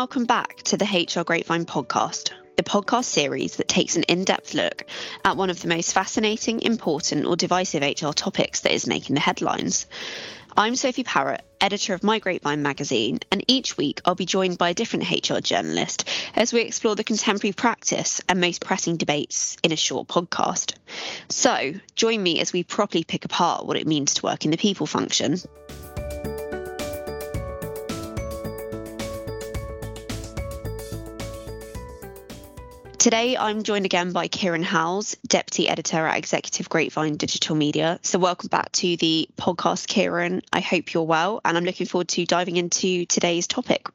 welcome back to the HR Grapevine podcast, the podcast series that takes an in depth look at one of the most fascinating, important, or divisive HR topics that is making the headlines. I'm Sophie Parrott, editor of My Grapevine magazine, and each week I'll be joined by a different HR journalist as we explore the contemporary practice and most pressing debates in a short podcast. So, join me as we properly pick apart what it means to work in the people function. Today, I'm joined again by Kieran Howells, Deputy Editor at Executive Grapevine Digital Media. So, welcome back to the podcast, Kieran. I hope you're well, and I'm looking forward to diving into today's topic.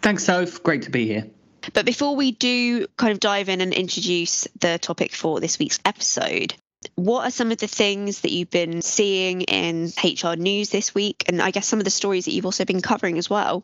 Thanks, Soph. Great to be here. But before we do kind of dive in and introduce the topic for this week's episode, what are some of the things that you've been seeing in HR news this week? And I guess some of the stories that you've also been covering as well?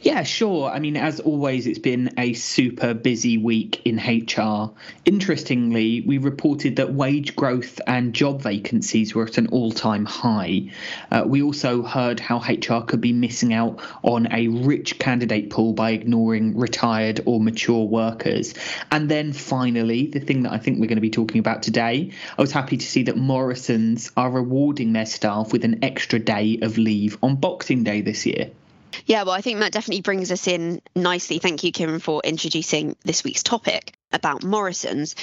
Yeah, sure. I mean, as always, it's been a super busy week in HR. Interestingly, we reported that wage growth and job vacancies were at an all time high. Uh, we also heard how HR could be missing out on a rich candidate pool by ignoring retired or mature workers. And then finally, the thing that I think we're going to be talking about today, I was happy to see that Morrison's are rewarding their staff with an extra day of leave on Boxing Day this year. Yeah, well, I think that definitely brings us in nicely. Thank you, Kim, for introducing this week's topic about Morrison's.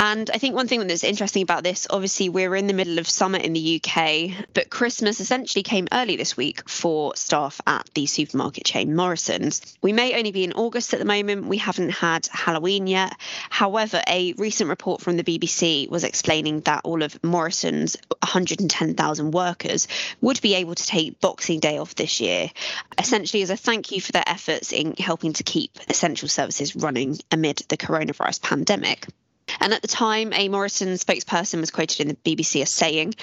And I think one thing that's interesting about this, obviously, we're in the middle of summer in the UK, but Christmas essentially came early this week for staff at the supermarket chain Morrison's. We may only be in August at the moment, we haven't had Halloween yet. However, a recent report from the BBC was explaining that all of Morrison's 110,000 workers would be able to take Boxing Day off this year, essentially as a thank you for their efforts in helping to keep essential services running amid the coronavirus coronavirus pandemic. And at the time, a Morrison spokesperson was quoted in the BBC as saying,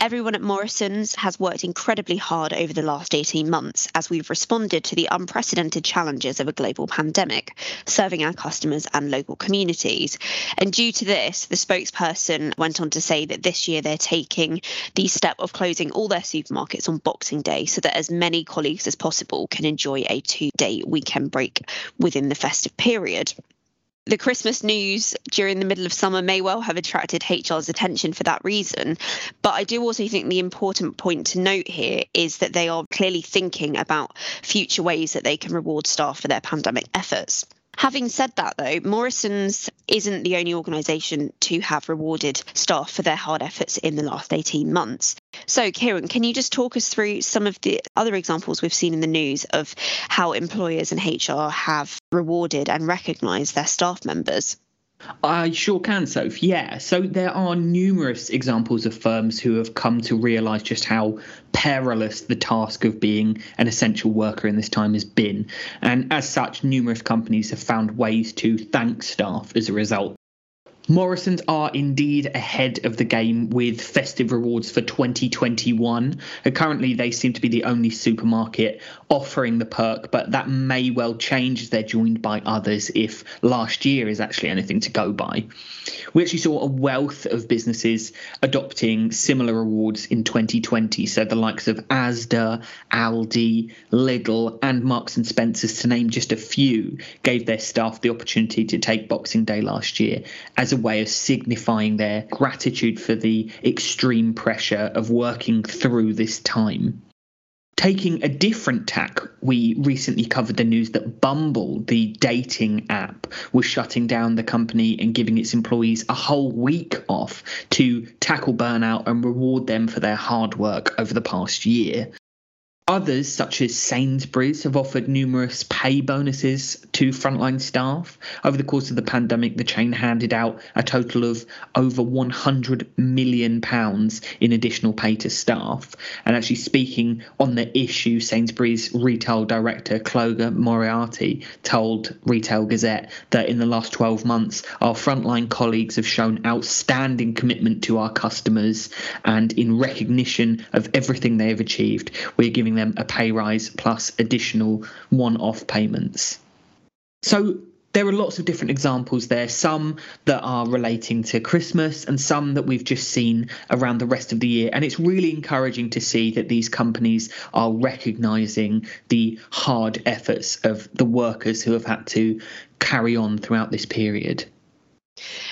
Everyone at Morrison's has worked incredibly hard over the last 18 months as we've responded to the unprecedented challenges of a global pandemic, serving our customers and local communities. And due to this, the spokesperson went on to say that this year they're taking the step of closing all their supermarkets on Boxing Day so that as many colleagues as possible can enjoy a two day weekend break within the festive period the Christmas news during the middle of summer may well have attracted HR's attention for that reason. But I do also think the important point to note here is that they are clearly thinking about future ways that they can reward staff for their pandemic efforts. Having said that, though, Morrison's isn't the only organisation to have rewarded staff for their hard efforts in the last 18 months. So, Kieran, can you just talk us through some of the other examples we've seen in the news of how employers and HR have rewarded and recognised their staff members? I sure can, Soph. Yeah. So there are numerous examples of firms who have come to realise just how perilous the task of being an essential worker in this time has been. And as such, numerous companies have found ways to thank staff as a result. Morrison's are indeed ahead of the game with festive rewards for 2021. Uh, currently, they seem to be the only supermarket offering the perk, but that may well change as they're joined by others if last year is actually anything to go by. We actually saw a wealth of businesses adopting similar rewards in 2020. So the likes of Asda, Aldi, Lidl, and Marks and Spencers, to name just a few, gave their staff the opportunity to take Boxing Day last year as a way of signifying their gratitude for the extreme pressure of working through this time. Taking a different tack, we recently covered the news that Bumble, the dating app, was shutting down the company and giving its employees a whole week off to tackle burnout and reward them for their hard work over the past year. Others, such as Sainsbury's, have offered numerous pay bonuses to frontline staff. Over the course of the pandemic, the chain handed out a total of over £100 million in additional pay to staff. And actually, speaking on the issue, Sainsbury's retail director, Clodagh Moriarty, told Retail Gazette that in the last 12 months, our frontline colleagues have shown outstanding commitment to our customers. And in recognition of everything they have achieved, we're giving them a pay rise plus additional one off payments. So, there are lots of different examples there, some that are relating to Christmas and some that we've just seen around the rest of the year. And it's really encouraging to see that these companies are recognizing the hard efforts of the workers who have had to carry on throughout this period.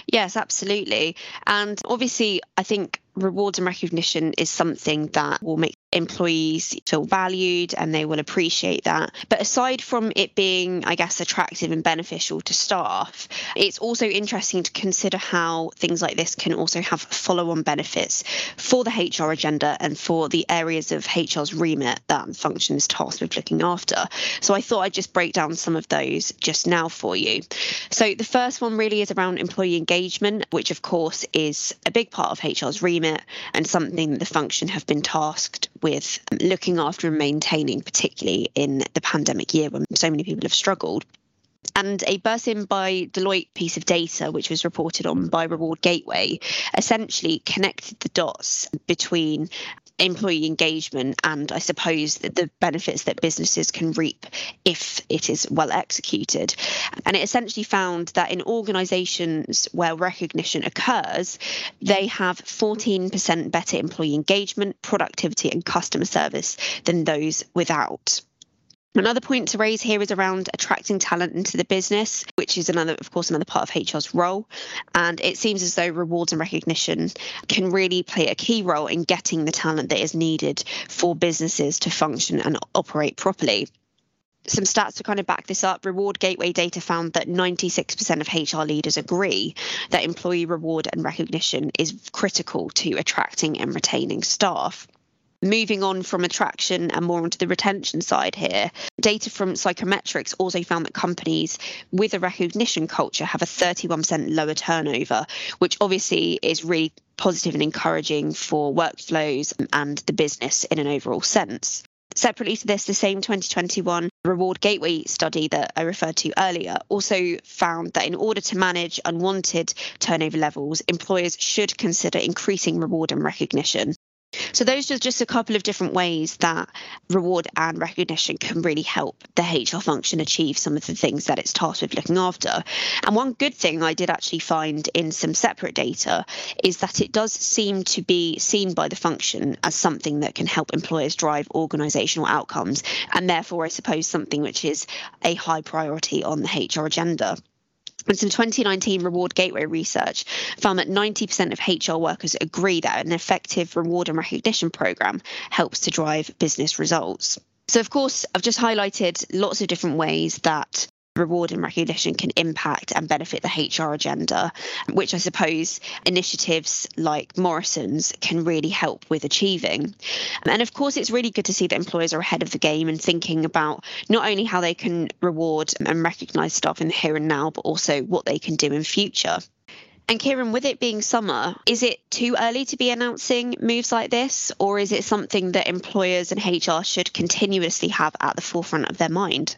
Yes, absolutely. And obviously, I think rewards and recognition is something that will make employees feel valued and they will appreciate that. But aside from it being, I guess, attractive and beneficial to staff, it's also interesting to consider how things like this can also have follow on benefits for the HR agenda and for the areas of HR's remit that function is tasked with looking after. So I thought I'd just break down some of those just now for you. So the first one really is around employee engagement, which of course is a big part of HR's remit and something that the function have been tasked with looking after and maintaining, particularly in the pandemic year when so many people have struggled. And a Bersin by Deloitte piece of data, which was reported on by Reward Gateway, essentially connected the dots between employee engagement and I suppose the, the benefits that businesses can reap if it is well executed. And it essentially found that in organizations where recognition occurs, they have 14% better employee engagement, productivity, and customer service than those without. Another point to raise here is around attracting talent into the business, which is another, of course, another part of HR's role. And it seems as though rewards and recognition can really play a key role in getting the talent that is needed for businesses to function and operate properly. Some stats to kind of back this up. Reward gateway data found that 96% of hr leaders agree that employee reward and recognition is critical to attracting and retaining staff Moving on from attraction and more onto the retention side here, data from Psychometrics also found that companies with a recognition culture have a 31% lower turnover, which obviously is really positive and encouraging for workflows and the business in an overall sense. Separately to this, the same 2021 Reward Gateway study that I referred to earlier also found that in order to manage unwanted turnover levels, employers should consider increasing reward and recognition. So those are just a couple of different ways that reward and recognition can really help the HR function achieve some of the things that it's tasked with looking after. And one good thing I did actually find in some separate data is that it does seem to be seen by the function as something that can help employers drive organisational outcomes, and therefore, I suppose, something which is a high priority on the HR agenda. And some 2019 Reward Gateway research found that 90% of HR workers agree that an effective reward and recognition program helps to drive business results. So, of course, I've just highlighted lots of different ways that reward and recognition can impact and benefit the HR agenda, which I suppose initiatives like Morrison's can really help with achieving. And of course, it's really good to see that employers are ahead of the game and thinking about not only how they can reward and recognise staff in the here and now, but also what they can do in future. And Kieran, with it being summer, is it too early to be announcing moves like this, or is it something that employers and HR should continuously have at the forefront of their mind?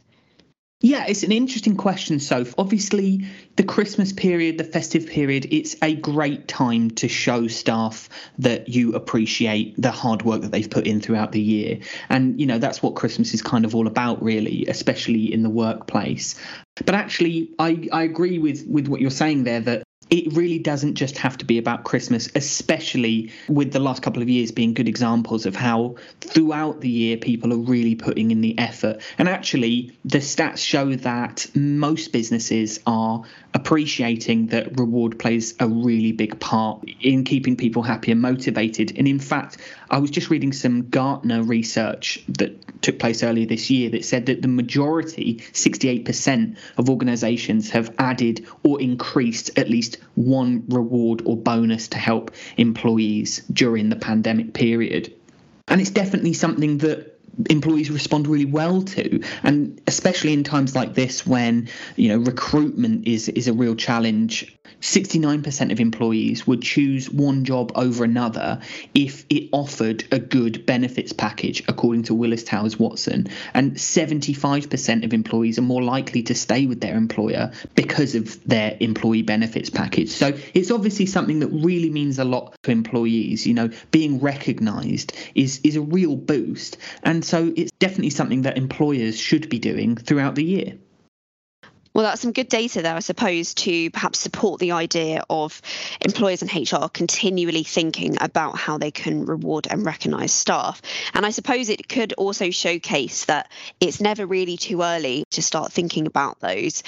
Yeah, it's an interesting question, Soph. Obviously, the Christmas period, the festive period, it's a great time to show staff that you appreciate the hard work that they've put in throughout the year. And, you know, that's what Christmas is kind of all about, really, especially in the workplace. But actually, I, I agree with, with what you're saying there that it really doesn't just have to be about Christmas, especially with the last couple of years being good examples of how throughout the year people are really putting in the effort. And actually, the stats show that most businesses are appreciating that reward plays a really big part in keeping people happy and motivated. And in fact, I was just reading some Gartner research that took place earlier this year that said that the majority, 68% of organizations, have added or increased at least one reward or bonus to help employees during the pandemic period. And it's definitely something that employees respond really well to and especially in times like this when you know recruitment is is a real challenge 69% of employees would choose one job over another if it offered a good benefits package, according to Willis Towers Watson. And 75% of employees are more likely to stay with their employer because of their employee benefits package. So it's obviously something that really means a lot to employees. You know, being recognized is, is a real boost. And so it's definitely something that employers should be doing throughout the year. Well, that's some good data there, I suppose, to perhaps support the idea of employers and HR continually thinking about how they can reward and recognise staff. And I suppose it could also showcase that it's never really too early to start thinking about those.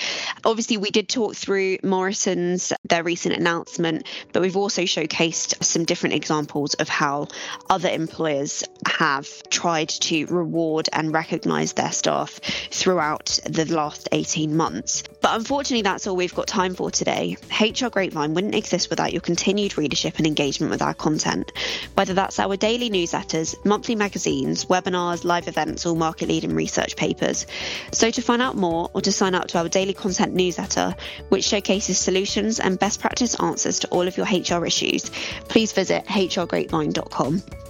Obviously, we did talk through Morrison's, their recent announcement, but we've also showcased some different examples of how other employers have tried to reward and recognise their staff throughout the last 18 months. But unfortunately, that's all we've got time for today. HR Grapevine wouldn't exist without your continued readership and engagement with our content, whether that's our daily newsletters, monthly magazines, webinars, live events, or market leading research papers. So, to find out more or to sign up to our daily content newsletter, which showcases solutions and best practice answers to all of your HR issues, please visit hrgrapevine.com.